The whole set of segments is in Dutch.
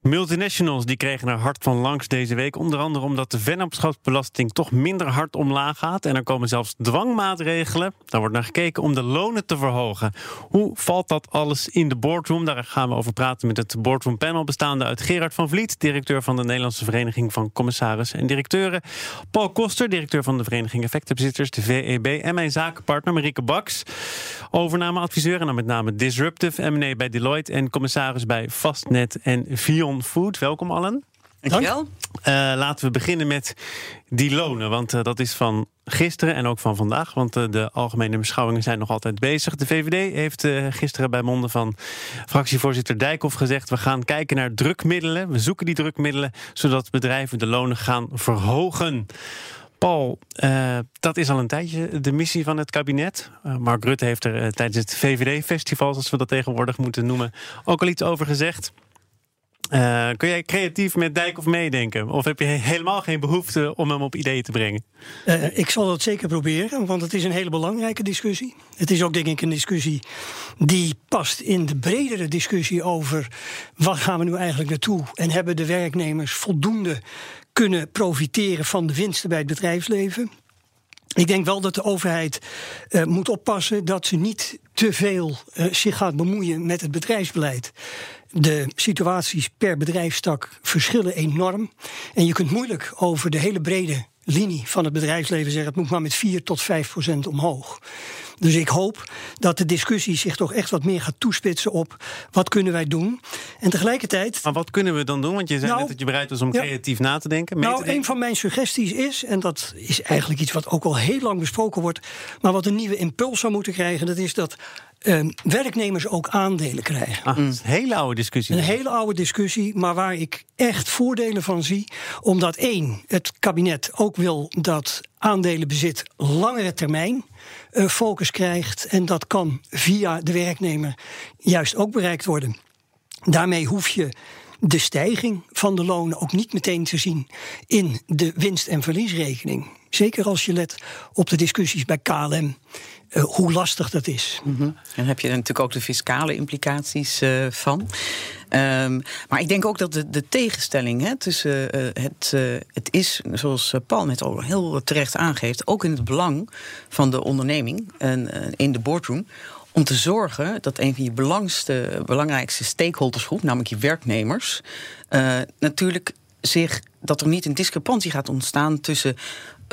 Multinationals die kregen er hard van langs deze week. Onder andere omdat de vennootschapsbelasting toch minder hard omlaag gaat. En er komen zelfs dwangmaatregelen. Daar wordt naar gekeken om de lonen te verhogen. Hoe valt dat alles in de boardroom? Daar gaan we over praten met het boardroom panel. Bestaande uit Gerard van Vliet, directeur van de Nederlandse Vereniging van Commissarissen en Directeuren. Paul Koster, directeur van de Vereniging Effectenbezitters, de VEB. En mijn zakenpartner Marieke Baks, overnameadviseur en dan met name Disruptive M&A bij Deloitte. En commissaris bij Fastnet en Vion Food. Welkom allen. Dankjewel. Uh, laten we beginnen met die lonen. Want uh, dat is van gisteren en ook van vandaag. Want uh, de algemene beschouwingen zijn nog altijd bezig. De VVD heeft gisteren bij monden van fractievoorzitter Dijkhoff gezegd... we gaan kijken naar drukmiddelen. We zoeken die drukmiddelen... zodat bedrijven de lonen gaan verhogen. Paul, uh, dat is al een tijdje de missie van het kabinet. Uh, Mark Rutte heeft er uh, tijdens het VVD-festival, zoals we dat tegenwoordig moeten noemen, ook al iets over gezegd. Kun jij creatief met Dijkhoff meedenken? Of heb je helemaal geen behoefte om hem op ideeën te brengen? Ik zal dat zeker proberen, want het is een hele belangrijke discussie. Het is ook denk ik een discussie die past in de bredere discussie over... wat gaan we nu eigenlijk naartoe? En hebben de werknemers voldoende kunnen profiteren van de winsten bij het bedrijfsleven? Ik denk wel dat de overheid uh, moet oppassen dat ze niet te veel uh, zich gaat bemoeien met het bedrijfsbeleid. De situaties per bedrijfstak verschillen enorm. En je kunt moeilijk over de hele brede linie van het bedrijfsleven zeggen: het moet maar met 4 tot 5 procent omhoog. Dus ik hoop dat de discussie zich toch echt wat meer gaat toespitsen op wat kunnen wij doen. En tegelijkertijd. Maar wat kunnen we dan doen? Want je zei nou, net dat je bereid was om ja, creatief na te denken. Nou, te denken. een van mijn suggesties is, en dat is eigenlijk iets wat ook al heel lang besproken wordt, maar wat een nieuwe impuls zou moeten krijgen, dat is dat uh, werknemers ook aandelen krijgen. Ah, een hele oude discussie. Een hele oude discussie, maar waar ik echt voordelen van zie. Omdat één, het kabinet ook wil dat aandelenbezit langere termijn focus krijgt. En dat kan via de werknemer juist ook bereikt worden. Daarmee hoef je de stijging van de lonen ook niet meteen te zien in de winst- en verliesrekening. Zeker als je let op de discussies bij KLM. Uh, hoe lastig dat is. -hmm. En heb je er natuurlijk ook de fiscale implicaties uh, van. Um, maar ik denk ook dat de, de tegenstelling hè, tussen uh, het, het is, zoals Paul net al heel terecht aangeeft, ook in het belang van de onderneming en in de boardroom om te zorgen dat een van je belangste, belangrijkste stakeholdersgroep, namelijk je werknemers, natuurlijk zich dat er niet een discrepantie gaat ontstaan tussen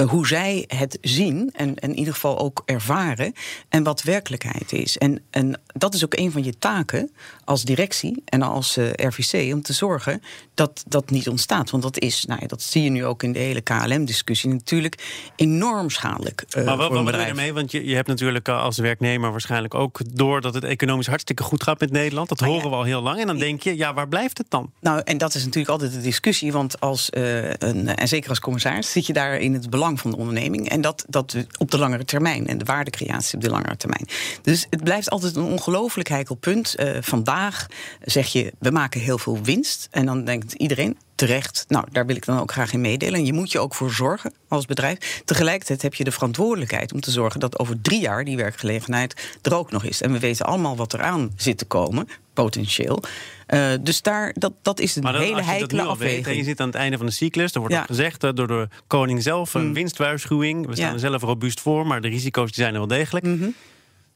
hoe zij het zien en, en, in ieder geval ook ervaren en wat werkelijkheid is. En, en dat is ook een van je taken als directie en als uh, RVC om te zorgen dat dat niet ontstaat. Want dat is, nou ja, dat zie je nu ook in de hele KLM-discussie, natuurlijk enorm schadelijk. Uh, maar wat, wat bedoel je ermee? Want je, je hebt natuurlijk als werknemer waarschijnlijk ook door dat het economisch hartstikke goed gaat met Nederland. Dat Maar horen ja, we al heel lang. En dan denk je, ja, waar blijft het dan? Nou, en dat is natuurlijk altijd de discussie. Want als, uh, een, en zeker als commissaris, zit je daar in het belang van de onderneming. En dat, dat op de langere termijn. En de waardecreatie op de langere termijn. Dus het blijft altijd een ongelooflijk heikel punt. Uh, vandaag zeg je, we maken heel veel winst. En dan denkt iedereen, terecht. Nou, daar wil ik dan ook graag in meedelen. En je moet je ook voor zorgen als bedrijf. Tegelijkertijd heb je de verantwoordelijkheid om te zorgen dat over drie jaar die werkgelegenheid er ook nog is. En we weten allemaal wat eraan zit te komen, potentieel. Uh, dus daar, dat, dat is een Maar hele heikele al weet, en afweging. je zit aan het einde van de cyclus, er wordt Ja. gezegd eh, door de koning zelf een Mm. winstwaarschuwing. We staan Ja. er zelf robuust voor, maar de risico's die zijn er wel degelijk. Mhm.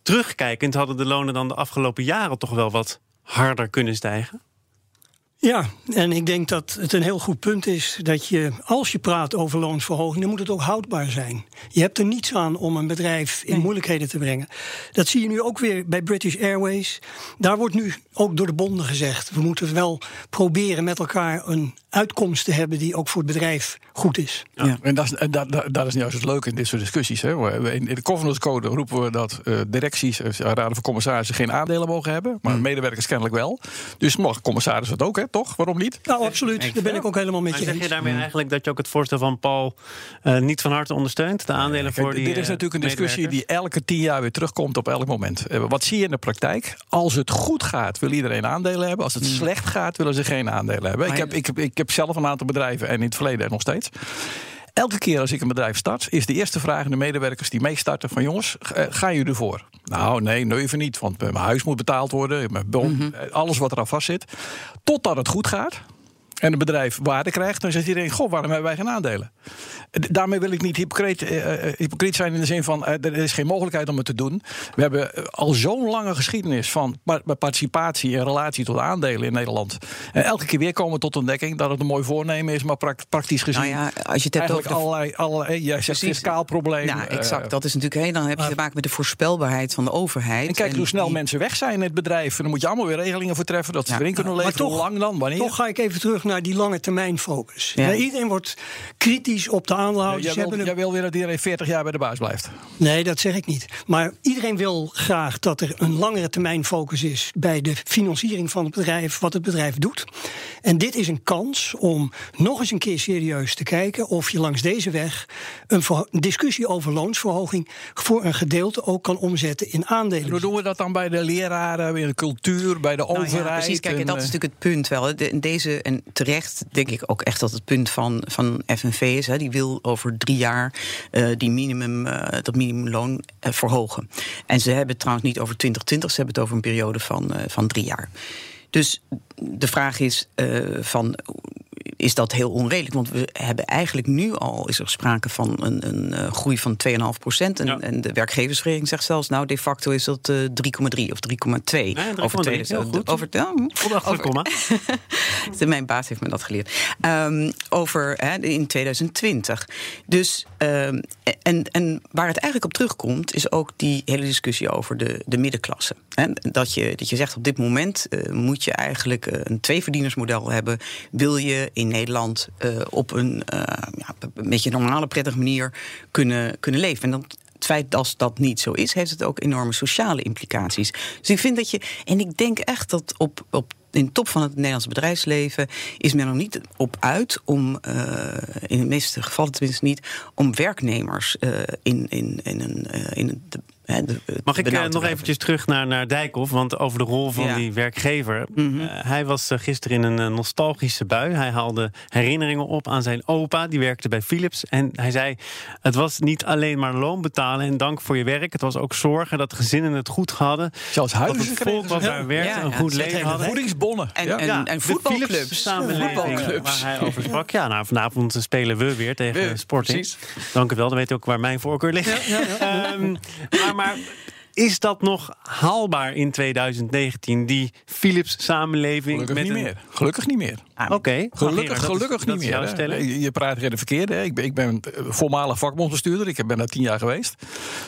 Terugkijkend hadden de lonen dan de afgelopen jaren toch wel wat harder kunnen stijgen. Ja, en ik denk dat het een heel goed punt is dat je, als je praat over loonsverhoging, dan moet het ook houdbaar zijn. Je hebt er niets aan om een bedrijf in Nee. moeilijkheden te brengen. Dat zie je nu ook weer bij British Airways. Daar wordt nu ook door de bonden gezegd: we moeten wel proberen met elkaar een uitkomst te hebben die ook voor het bedrijf goed is. Ja. En dat is, en dat, dat, dat is juist het leuke in dit soort discussies. Hè. In in de governance code roepen we dat eh, directies, eh, raden van commissarissen geen aandelen mogen hebben. Maar medewerkers kennelijk wel. Dus mogen commissarissen het ook. Hè. Toch? Waarom niet? Nou, absoluut. Daar ben ik ook helemaal met Maar je zeg je eens. daarmee eigenlijk dat je ook het voorstel van Paul eh, niet van harte ondersteunt? De aandelen Kijk, voor die dit is eh, natuurlijk een discussie die elke tien jaar weer terugkomt op elk moment. Eh, Wat zie je in de praktijk? Als het goed gaat, wil iedereen aandelen hebben. Als het slecht gaat, willen ze geen aandelen hebben. Ik heb, ik, heb, ik heb zelf een aantal bedrijven en in het verleden nog steeds. Elke keer als ik een bedrijf start, is de eerste vraag aan de medewerkers die meestarten: van jongens, eh, gaan jullie ervoor? Nou, nee, nee, even niet, want mijn huis moet betaald worden, mijn bon, eh, alles wat eraan vast zit. Totdat het goed gaat. En het bedrijf waarde krijgt, dan zegt iedereen: Goh, waarom hebben wij geen aandelen? Daarmee wil ik niet hypocriet, eh, eh, hypocriet zijn in de zin van: eh, er is geen mogelijkheid om het te doen. We hebben al zo'n lange geschiedenis van pa- participatie in relatie tot aandelen in Nederland. En elke keer weer komen we tot ontdekking dat het een mooi voornemen is, maar praktisch gezien. Nou ja, als je het hebt Eigenlijk over de allerlei, allerlei, jij zegt fiscaal probleem. Ja, exact. Dat is natuurlijk heel. Dan heb je te maken met de voorspelbaarheid van de overheid. en kijk hoe snel die- mensen weg zijn in het bedrijf. En dan moet je allemaal weer regelingen voor treffen. Dat ze Ja. erin kunnen Maar leven. toch- hoe lang dan? Wanneer? Toch ga ik even terug naar die lange termijn focus. Ja. Ja, iedereen wordt kritisch op de aandeelhouders. jij, Ze wil, een- jij wil weer dat iedereen 40 jaar bij de baas blijft. Nee, dat zeg ik niet. Maar iedereen wil graag dat er een langere termijn focus is bij de financiering van het bedrijf, wat het bedrijf doet. En dit is een kans om nog eens een keer serieus te kijken of je langs deze weg een, discussie over loonsverhoging voor een gedeelte ook kan omzetten in aandelen. En hoe doen we dat dan bij de leraren, bij de cultuur, bij de Nou ja, overheid? precies, kijk, en dat is eh, natuurlijk het punt wel. De- Deze, en terecht denk ik ook echt dat het punt van, van FNV is. Hè, die wil over drie jaar eh, die minimum, eh, dat minimumloon eh, verhogen. En ze hebben het trouwens niet over 2020, ze hebben het over een periode van, van drie jaar. Dus de vraag is van. Is dat heel onredelijk? Want we hebben eigenlijk nu al is er sprake van een, een eh, groei van 2,5 procent. En, Ja. en de werkersvereniging zegt zelfs, nou, de facto is dat eh 3,3 of 3,2. Nee, 3,3, over heel goed. over, ja, mijn baas heeft me dat geleerd. Ehm, over hè, in 2020. Dus, ehm, en, en waar het eigenlijk op terugkomt, is ook die hele discussie over de, de middenklasse. Hè, dat, je, dat je zegt op dit moment eh, moet je eigenlijk eh, een tweeverdienersmodel hebben. Wil je in Nederland eh, op een eh, ja, een beetje normale, prettige manier kunnen, kunnen leven. En dan het feit dat dat niet zo is, heeft het ook enorme sociale implicaties. Dus ik vind dat je. En ik denk echt dat op. op in de top van het Nederlandse bedrijfsleven is men er niet op uit om, eh, in de meeste gevallen tenminste niet, om werknemers in, in, in een. in de, de- Mag ik eh, nog eventjes terug naar, naar Dijkhoff? Want over de rol van Ja. die werkgever. Mhm. Eh, hij was eh, gisteren in een nostalgische bui. Hij haalde herinneringen op aan zijn opa. Die werkte bij Philips. En hij zei: Het was niet alleen maar loon betalen en dank voor je werk. Het was ook zorgen dat gezinnen het goed hadden. Zelfs Dat huizen het kregen volk wat daar werkte Ja, een ja, goed leven hadden. Voedingsbonnen. En, ja. en, en de voetbalclubs. Voetbalclubs. waar hij over sprak. Ja, nou, vanavond spelen we weer tegen We, Sporting. precies. Dank u wel, dan weet u ook waar mijn voorkeur ligt. Ehm, maar, maar is dat nog haalbaar in 2019, die Philips-samenleving? Gelukkig niet een- meer. Gelukkig niet meer. Oké, Gelukkig, Gerard, gelukkig dat niet meer. Je- Je praat geen verkeerde. hè. Ik ben, ik ben eh, voormalig vakbondsbestuurder. Ik ben daar tien jaar geweest.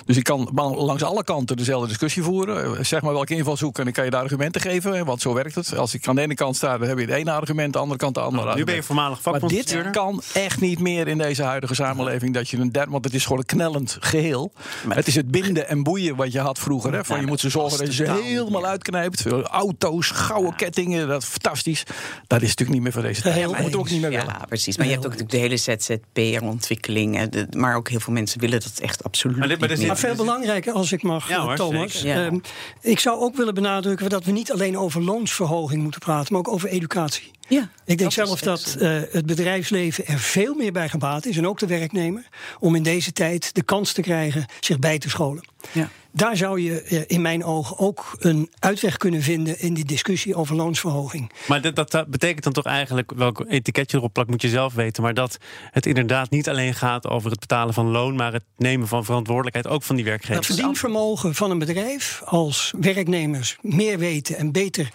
Dus ik kan langs alle kanten dezelfde discussie voeren. Eh, Zeg maar welke invalshoek en ik kan je daar argumenten geven. hè, Want zo werkt het. Als ik aan de ene kant sta, dan heb je het ene argument. De andere kant de andere Nu ben je voormalig Maar dit vakbondsbestuurder. kan echt niet meer in deze huidige samenleving. Dat je een derde, want het is gewoon een knellend geheel. het is het binden en boeien wat je had vroeger. Hè, van je moet ze zorgen dat je ze helemaal uitknijpt. Auto's, gouden kettingen, dat is fantastisch. Dat is natuurlijk niet meer voor deze tijd. Heel we ook niet meer willen. Ja, precies. Maar je hebt ook natuurlijk de hele ZZP'er-ontwikkeling. de- Maar ook heel veel mensen willen dat echt absoluut Maar dit- maar niet dit- meer. Maar veel belangrijker, als ik mag, Ja, hoor, Thomas. Ja. Ehm, ik zou ook willen benadrukken dat we niet alleen over loonsverhoging moeten praten, maar ook over educatie. Ja, Ik denk dat zelf dat eh, het bedrijfsleven er veel meer bij gebaat is, en ook de werknemer, om in deze tijd de kans te krijgen zich bij te scholen. Ja. Daar zou je eh, in mijn ogen ook een uitweg kunnen vinden in die discussie over loonsverhoging. Maar dat, dat, dat betekent dan toch eigenlijk, welk etiketje erop plakt moet je zelf weten. Maar dat het inderdaad niet alleen gaat over het betalen van loon, maar het nemen van verantwoordelijkheid ook van die Het werkgevers. verdienvermogen van een bedrijf als werknemers meer weten en beter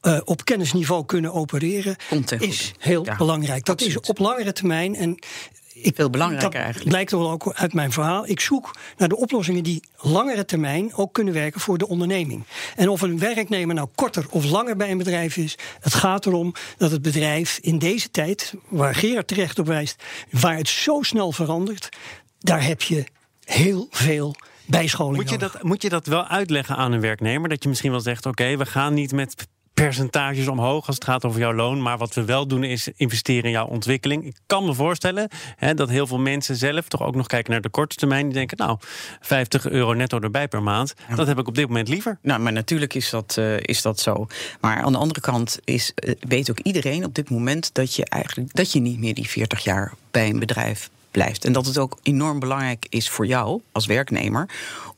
eh, op kennisniveau kunnen opereren, is heel Ja, belangrijk. Dat absoluut. is op langere termijn. En ik, Veel belangrijker dat eigenlijk. Blijkt wel ook uit mijn verhaal. Ik zoek naar de oplossingen die langere termijn ook kunnen werken voor de onderneming. En of een werknemer nou korter of langer bij een bedrijf is, het gaat erom dat het bedrijf in deze tijd, waar Gerard terecht op wijst, waar het zo snel verandert, daar heb je heel veel bijscholing Moet je, nodig. dat, moet je dat wel uitleggen aan een werknemer? Dat je misschien wel zegt: oké, we gaan niet met percentages omhoog als het gaat over jouw loon. Maar wat we wel doen is investeren in jouw ontwikkeling. Ik kan me voorstellen hè, dat heel veel mensen zelf toch ook nog kijken naar de korte termijn. Die denken, nou, 50 euro netto erbij per maand. Dat heb ik op dit moment liever. Nou, maar natuurlijk is dat, uh, is dat zo. Maar aan de andere kant is, uh, weet ook iedereen op dit moment dat je eigenlijk dat je niet meer die 40 jaar bij een bedrijf blijft. En dat het ook enorm belangrijk is voor jou als werknemer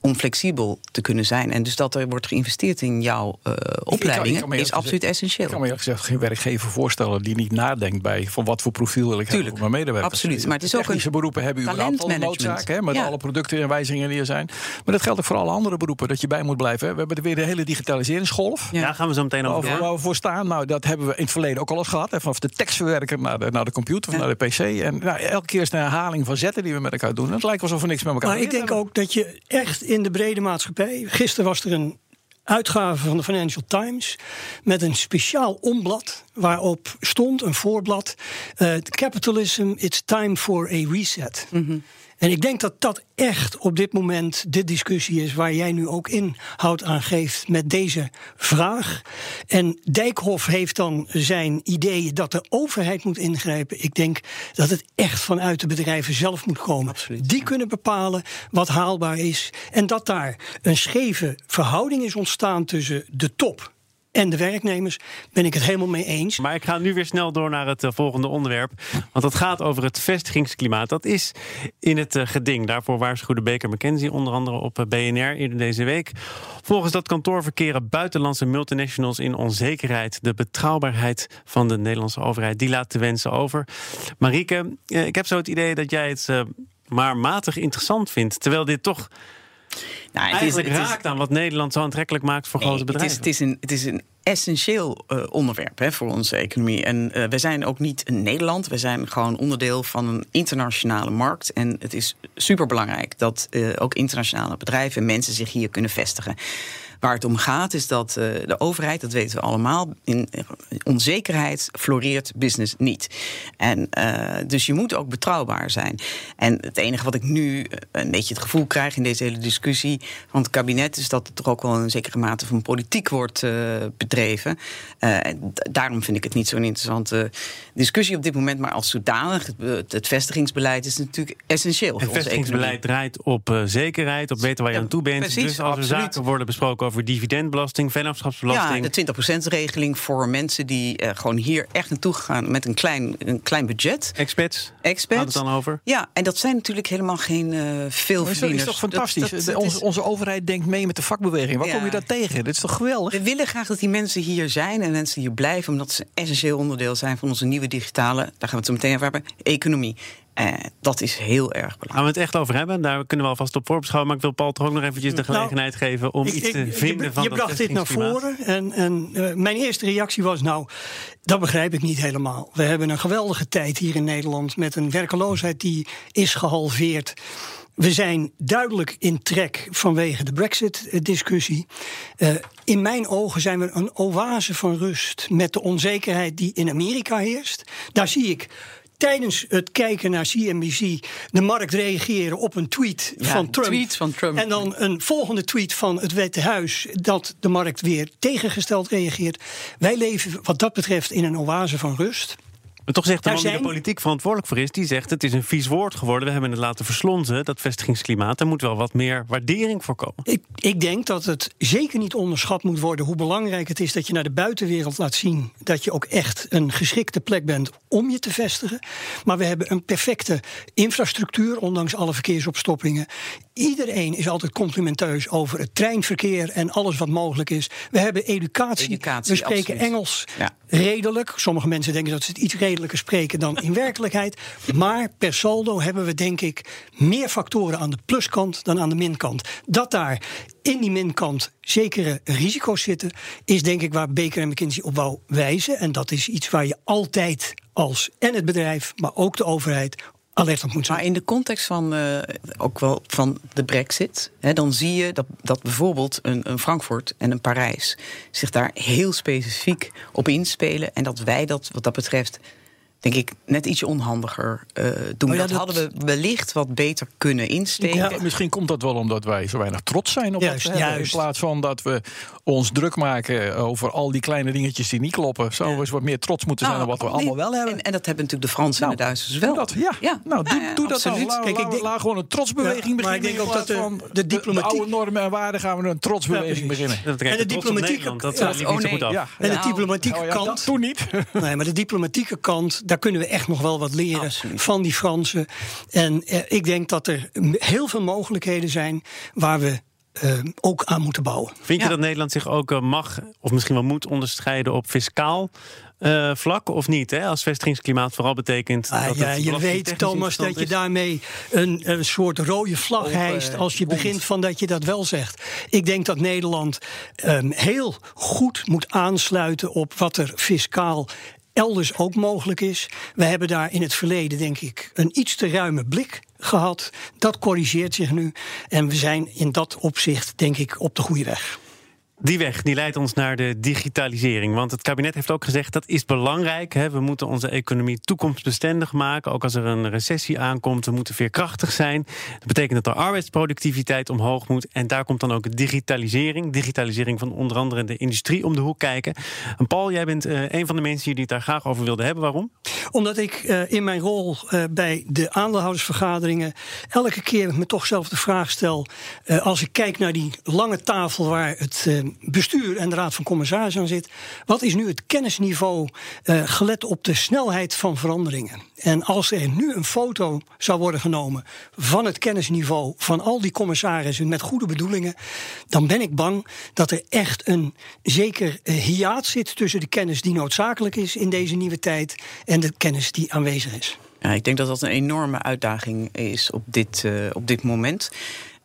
om flexibel te kunnen zijn. En dus dat er wordt geïnvesteerd in jouw uh, opleidingen is absoluut essentieel. Ik kan me eerlijk gezegd geen werkgever voorstellen die niet nadenkt bij van wat voor profiel wil ik Tuurlijk, hebben voor mijn medewerkers. Absoluut, maar het is ook een beroepen hebben überhaupt al een noodzaak, hè, met ja. alle producten en wijzigingen die er zijn. Maar dat geldt ook voor alle andere beroepen dat je bij moet blijven. We hebben weer de hele digitaliseringsgolf. Ja, gaan we zo meteen over. Waar we voor staan. Nou, dat hebben we in het verleden ook al eens gehad. Hè, vanaf de tekstverwerker naar de, naar de computer of naar de PC. En nou, elke keer is een herhaling van zetten die we met elkaar doen. Het lijkt alsof we niks met elkaar Maar ik denk ook dat je echt in de brede maatschappij Gisteren was er een uitgave van de Financial Times met een speciaal omblad waarop stond een voorblad: uh, Capitalism, it's time for a reset. Mm -hmm. En ik denk dat dat echt op dit moment de discussie is waar jij nu ook inhoud aan geeft met deze vraag. En Dijkhoff heeft dan zijn ideeën dat de overheid moet ingrijpen. Ik denk dat het echt vanuit de bedrijven zelf moet komen. Absoluut. Die kunnen bepalen wat haalbaar is. En dat daar een scheve verhouding is ontstaan tussen de top en de werknemers, ben ik het helemaal mee eens. Maar ik ga nu weer snel door naar het uh, volgende onderwerp. Want dat gaat over het vestigingsklimaat. Dat is in het uh, geding. Daarvoor waarschuwde Baker McKenzie onder andere op uh, BNR eerder deze week. Volgens dat kantoor verkeren buitenlandse multinationals in onzekerheid. De betrouwbaarheid van de Nederlandse overheid die laat te wensen over. Marieke, ik heb zo het idee dat jij het maar matig interessant vindt. Terwijl dit toch nou, het Eigenlijk is, het raakt is, aan wat Nederland zo aantrekkelijk maakt voor nee, grote bedrijven. Het is, het is, een, het is een essentieel uh, onderwerp hè, voor onze economie. En uh, wij zijn ook niet een Nederland. We zijn gewoon onderdeel van een internationale markt. En het is superbelangrijk dat uh, ook internationale bedrijven en mensen zich hier kunnen vestigen. Waar het om gaat is dat uh, de overheid, dat weten we allemaal, in onzekerheid floreert business niet. En uh, dus je moet ook betrouwbaar zijn. En het enige wat ik nu een beetje het gevoel krijg in deze hele discussie van het kabinet is dat er ook wel een zekere mate van politiek wordt uh, bedreven. daarom vind ik het niet zo'n interessante discussie op dit moment. Maar als zodanig, het, het vestigingsbeleid is natuurlijk essentieel. Het vestigingsbeleid draait op zekerheid, op weten waar je ja, aan toe bent. Precies, dus als er zaken worden besproken over dividendbelasting, vennootschapsbelasting. Ja, de 20%-regeling voor mensen die uh, gewoon hier echt naartoe gaan met een klein, een klein budget. Expats? Expats. Gaat het dan over? Ja, en dat zijn natuurlijk helemaal geen uh, veel Dat is toch fantastisch? Dat, dat, onze, is... onze, overheid denkt mee met de vakbeweging. Wat ja. kom je daar tegen? Dit is toch geweldig? We willen graag dat die mensen hier zijn en mensen hier blijven, omdat ze een essentieel onderdeel zijn van onze nieuwe digitale, daar gaan we het zo meteen over hebben, economie. Uh, dat is heel erg belangrijk. Gaan we het echt over hebben? Daar kunnen we alvast op voorbeschouwen. Maar ik wil Paul toch ook nog eventjes de gelegenheid nou, geven om ik, iets te ik, vinden je, van Je bracht dit naar voren. En, en uh, mijn eerste reactie was: Nou, dat begrijp ik niet helemaal. We hebben een geweldige tijd hier in Nederland met een werkeloosheid die is gehalveerd. We zijn duidelijk in trek vanwege de Brexit-discussie. Uh, in mijn ogen zijn we een oase van rust met de onzekerheid die in Amerika heerst. Daar zie ik tijdens het kijken naar CNBC de markt reageren op een tweet, ja, van, Trump. tweet van Trump. En dan een volgende tweet van het Witte Huis dat de markt weer tegengesteld reageert. Wij leven wat dat betreft in een oase van rust. Maar toch zegt de man die de politiek verantwoordelijk voor is, die zegt het is een vies woord geworden. We hebben het laten verslonzen, dat vestigingsklimaat. Er moet wel wat meer waardering voor komen. Ik, ik denk dat het zeker niet onderschat moet worden hoe belangrijk het is dat je naar de buitenwereld laat zien dat je ook echt een geschikte plek bent om je te vestigen. Maar we hebben een perfecte infrastructuur, ondanks alle verkeersopstoppingen. Iedereen is altijd complimenteus over het treinverkeer en alles wat mogelijk is. We hebben educatie. educatie we spreken absoluut. Engels Ja. redelijk. Sommige mensen denken dat ze het iets spreken dan in werkelijkheid. Maar per saldo hebben we denk ik meer factoren aan de pluskant dan aan de minkant. Dat daar in die minkant zekere risico's zitten, is denk ik waar Baker en McKinsey op wou wijzen. En dat is iets waar je altijd als en het bedrijf, maar ook de overheid alert op moet zijn. Maar in de context van uh, ook wel van de brexit, hè, dan zie je dat, dat bijvoorbeeld een, een, Frankfurt en een Parijs zich daar heel specifiek op inspelen. En dat wij dat wat dat betreft denk ik, net iets onhandiger uh, doen. Oh ja, dat, dat- hadden we wellicht wat beter kunnen insteken. Ja, misschien komt dat wel omdat wij zo weinig trots zijn op Juist, wat we hebben. juist. In plaats van dat we ons druk maken over al die kleine dingetjes die niet kloppen. Zouden we eens wat meer trots moeten zijn Nou, op wat we nee, allemaal wel hebben. En, en dat hebben natuurlijk de Fransen Nou, en de Duitsers wel. Doe dat, ja. Nou, doe, ja, doe dat dan. Laat, Kijk, ik laat- denk- laat gewoon een trotsbeweging Ja, maar beginnen. ik denk ook dat de- van de diplomatiek- De oude normen en waarden gaan we een trotsbeweging beginnen. En de diplomatieke- Dat Oh, nee. En de Nou, diplomatieke kant. toen niet. Nee, maar de diplomatieke kant, daar kunnen we echt nog wel wat leren Absoluut. van die Fransen. En eh, ik denk dat er heel veel mogelijkheden zijn waar we eh, ook aan moeten bouwen. Vind je Ja. dat Nederland zich ook eh, mag, of misschien wel moet onderscheiden op fiscaal eh, vlak of niet? Hè? Als vestigingsklimaat vooral betekent. Ah, dat ja, het je weet, Thomas, dat je daarmee een, een soort rode vlag Open hijst als je begint van dat je dat wel zegt. Ik denk dat Nederland ehm, heel goed moet aansluiten op wat er fiscaal elders ook mogelijk is. We hebben daar in het verleden, denk ik, een iets te ruime blik gehad. Dat corrigeert zich nu. En we zijn in dat opzicht, denk ik, op de goede weg. Die weg die leidt ons naar de digitalisering. Want het kabinet heeft ook gezegd dat is belangrijk. Hè. We moeten onze economie toekomstbestendig maken. Ook als er een recessie aankomt, we moeten veerkrachtig zijn. Dat betekent dat de arbeidsproductiviteit omhoog moet. En daar komt dan ook digitalisering. Digitalisering van onder andere de industrie om de hoek kijken. En Paul, jij bent eh, een van de mensen die het daar graag over wilden hebben. Waarom? Omdat ik eh, in mijn rol eh, bij de aandeelhoudersvergaderingen elke keer me toch zelf de vraag stel. als ik kijk naar die lange tafel waar het bestuur en de raad van commissarissen zit. Wat is nu het kennisniveau eh, gelet op de snelheid van veranderingen? En als er nu een foto zou worden genomen van het kennisniveau van al die commissarissen met goede bedoelingen, dan ben ik bang dat er echt een zeker eh, hiaat zit tussen de kennis die noodzakelijk is in deze nieuwe tijd en de kennis die aanwezig is. Ja, ik denk dat dat een enorme uitdaging is op dit, eh, op dit moment.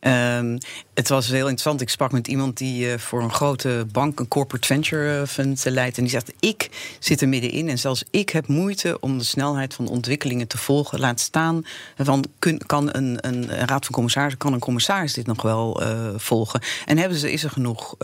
Ehm, het was heel interessant. Ik sprak met iemand die eh, voor een grote bank een corporate venture eh, fund leidt. En die zegt: Ik zit er middenin en zelfs ik heb moeite om de snelheid van de ontwikkelingen te volgen. Laat staan van kan een, een raad van commissarissen, kan een commissaris dit nog wel eh, volgen? En hebben ze, is er genoeg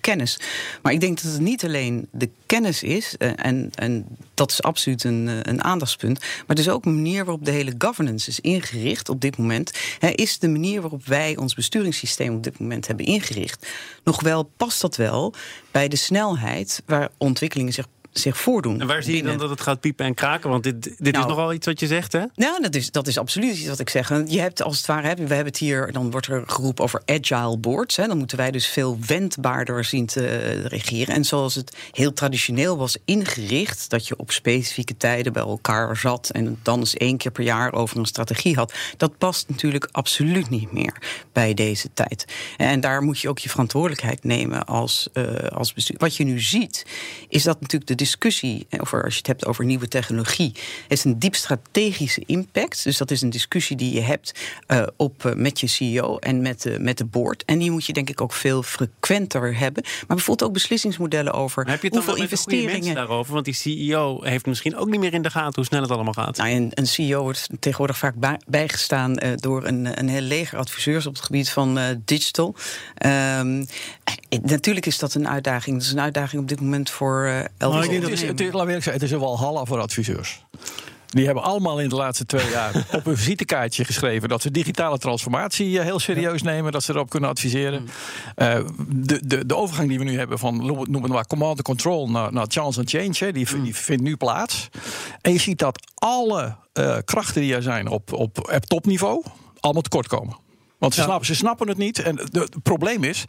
kennis? Maar ik denk dat het niet alleen de kennis is, en, en dat is absoluut een, een aandachtspunt. Maar het is ook een manier waarop de hele governance is ingericht op dit moment. Is de manier waarop wij ons besturingssysteem op dit moment hebben ingericht. nog wel, past dat wel bij de snelheid waar ontwikkelingen zich, zich voordoen? En waar zie je dan dat het gaat piepen en kraken? Want dit, dit is Nou. nogal iets wat je zegt, hè? nou, dat is, dat is absoluut iets wat ik zeg. Je hebt als het ware, we hebben het hier, dan wordt er geroepen over agile boards. Hè, dan moeten wij dus veel wendbaarder zien te eh, regeren. En zoals het heel traditioneel was ingericht, dat je op specifieke tijden bij elkaar zat en dan eens één keer per jaar over een strategie had. Dat past natuurlijk absoluut niet meer bij deze tijd. En daar moet je ook je verantwoordelijkheid nemen als, eh, als bestuur. Wat je nu ziet, is dat natuurlijk de discussie over, als je het hebt over nieuwe technologie, heeft een diep strategische impact. Dus dat is een discussie die je hebt eh, op, eh, met je CEO en met, de met de board. En die moet je denk ik ook veel frequenter hebben. Maar bijvoorbeeld ook beslissingsmodellen over Maar heb je het hoeveel investeringen. daarover? Want die CEO heeft misschien ook niet meer in de gaten hoe snel het allemaal gaat. Nou, een, een CEO wordt tegenwoordig vaak bij- bijgestaan eh, door een, een heel leger adviseurs op het gebied van digital. Ehm, eh, natuurlijk is dat een uitdaging. Dat is een uitdaging op dit moment voor elk Maar ik denk Het dat is, het, is, laat ik eerlijk zeggen, het is een walhalla voor adviseurs. Die hebben allemaal in de laatste twee jaar op een visitekaartje geschreven dat ze digitale transformatie eh, heel serieus nemen, dat ze erop kunnen adviseren. Eh, de, de, de overgang die we nu hebben van noem het het maar command and control naar, naar chance and change, hè, die, die vindt nu plaats. En je ziet dat alle eh, krachten die er zijn op, op, op topniveau allemaal tekort komen. Want ze, Ja. snappen, ze snappen het niet. En de- het probleem is.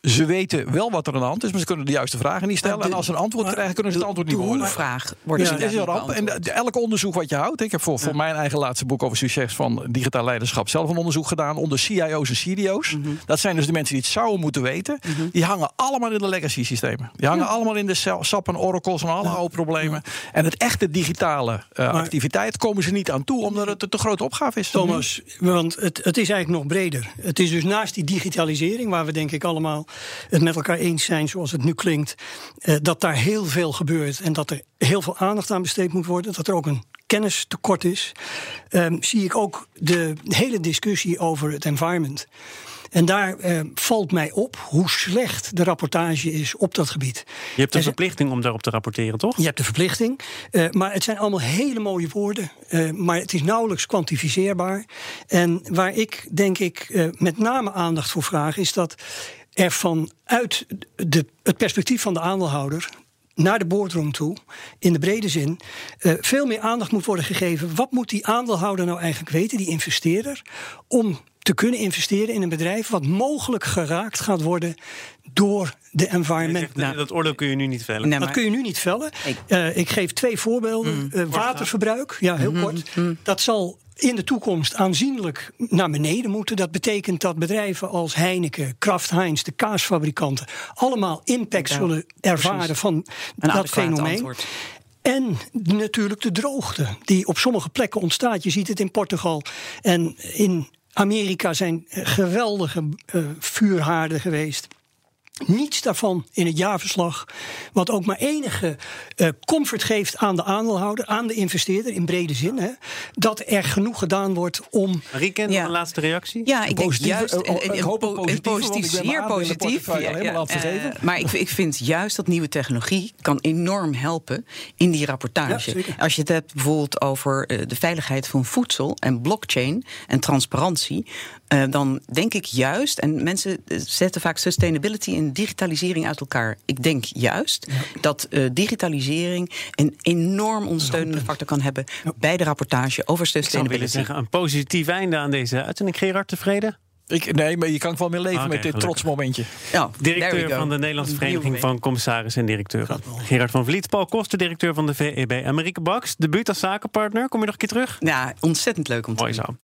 Ze weten wel wat er aan de hand is, maar ze kunnen de juiste vragen niet stellen. De- en als ze een antwoord krijgen, kunnen ze het antwoord niet de beoordelen. hoe-vraag wordt Dus Ja, is een ramp. En de- elk onderzoek wat je houdt. Ik heb voor, voor mijn eigen laatste boek over succes van digitaal leiderschap zelf een onderzoek gedaan onder CIO's en CDO's. Mhm. Dat zijn dus de mensen die het zouden moeten weten. Die hangen allemaal in de legacy systemen. Die hangen allemaal in de sa- SAP en Oracles en alle oude problemen. En het echte digitale eh, activiteit komen ze niet aan toe, omdat het een te grote opgave is. Thomas, want het, het is eigenlijk nog breder. Het is dus naast die digitalisering, waar we denk ik allemaal het met elkaar eens zijn, zoals het nu klinkt, eh, dat daar heel veel gebeurt en dat er heel veel aandacht aan besteed moet worden, dat er ook een kennistekort is, ehm, zie ik ook de hele discussie over het environment. En daar eh, valt mij op hoe slecht de rapportage is op dat gebied. Je hebt de Er verplichting om daarop te rapporteren, toch? Je hebt de verplichting, eh, maar het zijn allemaal hele mooie woorden. eh, maar het is nauwelijks kwantificeerbaar. En waar ik denk ik eh, met name aandacht voor vraag, is dat er vanuit de, het perspectief van de aandeelhouder naar de boardroom toe, in de brede zin, eh, veel meer aandacht moet worden gegeven. Wat moet die aandeelhouder nou eigenlijk weten, die investeerder, om te kunnen investeren in een bedrijf wat mogelijk geraakt gaat worden door de environment. zegt, eh, dat oordeel kun je nu niet vellen. Nee, Dat kun je nu niet vellen. Ik- Eh, ik geef twee voorbeelden. Eh, waterverbruik, ja, heel kort. Dat zal in de toekomst aanzienlijk naar beneden moeten. Dat betekent dat bedrijven als Heineken, Kraft Heinz, de kaasfabrikanten... allemaal impact Ja, zullen ervaren precies. van Een dat fenomeen. antwoord. En natuurlijk de droogte, die op sommige plekken ontstaat. Je ziet het in Portugal en in Amerika zijn eh, geweldige eh, vuurhaarden geweest. Niets daarvan in het jaarverslag, wat ook maar enige eh, comfort geeft aan de aandeelhouder, aan de investeerder in brede zin. Hè, dat er genoeg gedaan wordt om. Rieken, Ja. een laatste reactie? Ja, ik denk juist. eh, ik hoop een po- positieve, want ik ben mijn zeer positief. eh, maar ik, ik vind juist dat nieuwe technologie kan enorm helpen in die rapportage. Als je het hebt bijvoorbeeld over de veiligheid van voedsel en blockchain en transparantie. Eh, dan denk ik juist, en mensen eh, zetten vaak sustainability en digitalisering uit elkaar. Ik denk juist dat eh, digitalisering een enorm ondersteunende factor kan hebben bij de rapportage over Ik zou willen sustainability. zeggen, een positief einde aan deze uitzending. Gerard, tevreden? Ik, nee, maar je kan wel mee leven met dit gelukkig. trots momentje. Ja, Directeur van de Nederlandse Vereniging van Commissarissen en Directeuren. Gerard van Vliet, Paul Koster, directeur van de VEB. Amerika Baks, debuut als zakenpartner. Kom je nog een keer terug? Ja, ontzettend leuk om te Mooi doen. zo.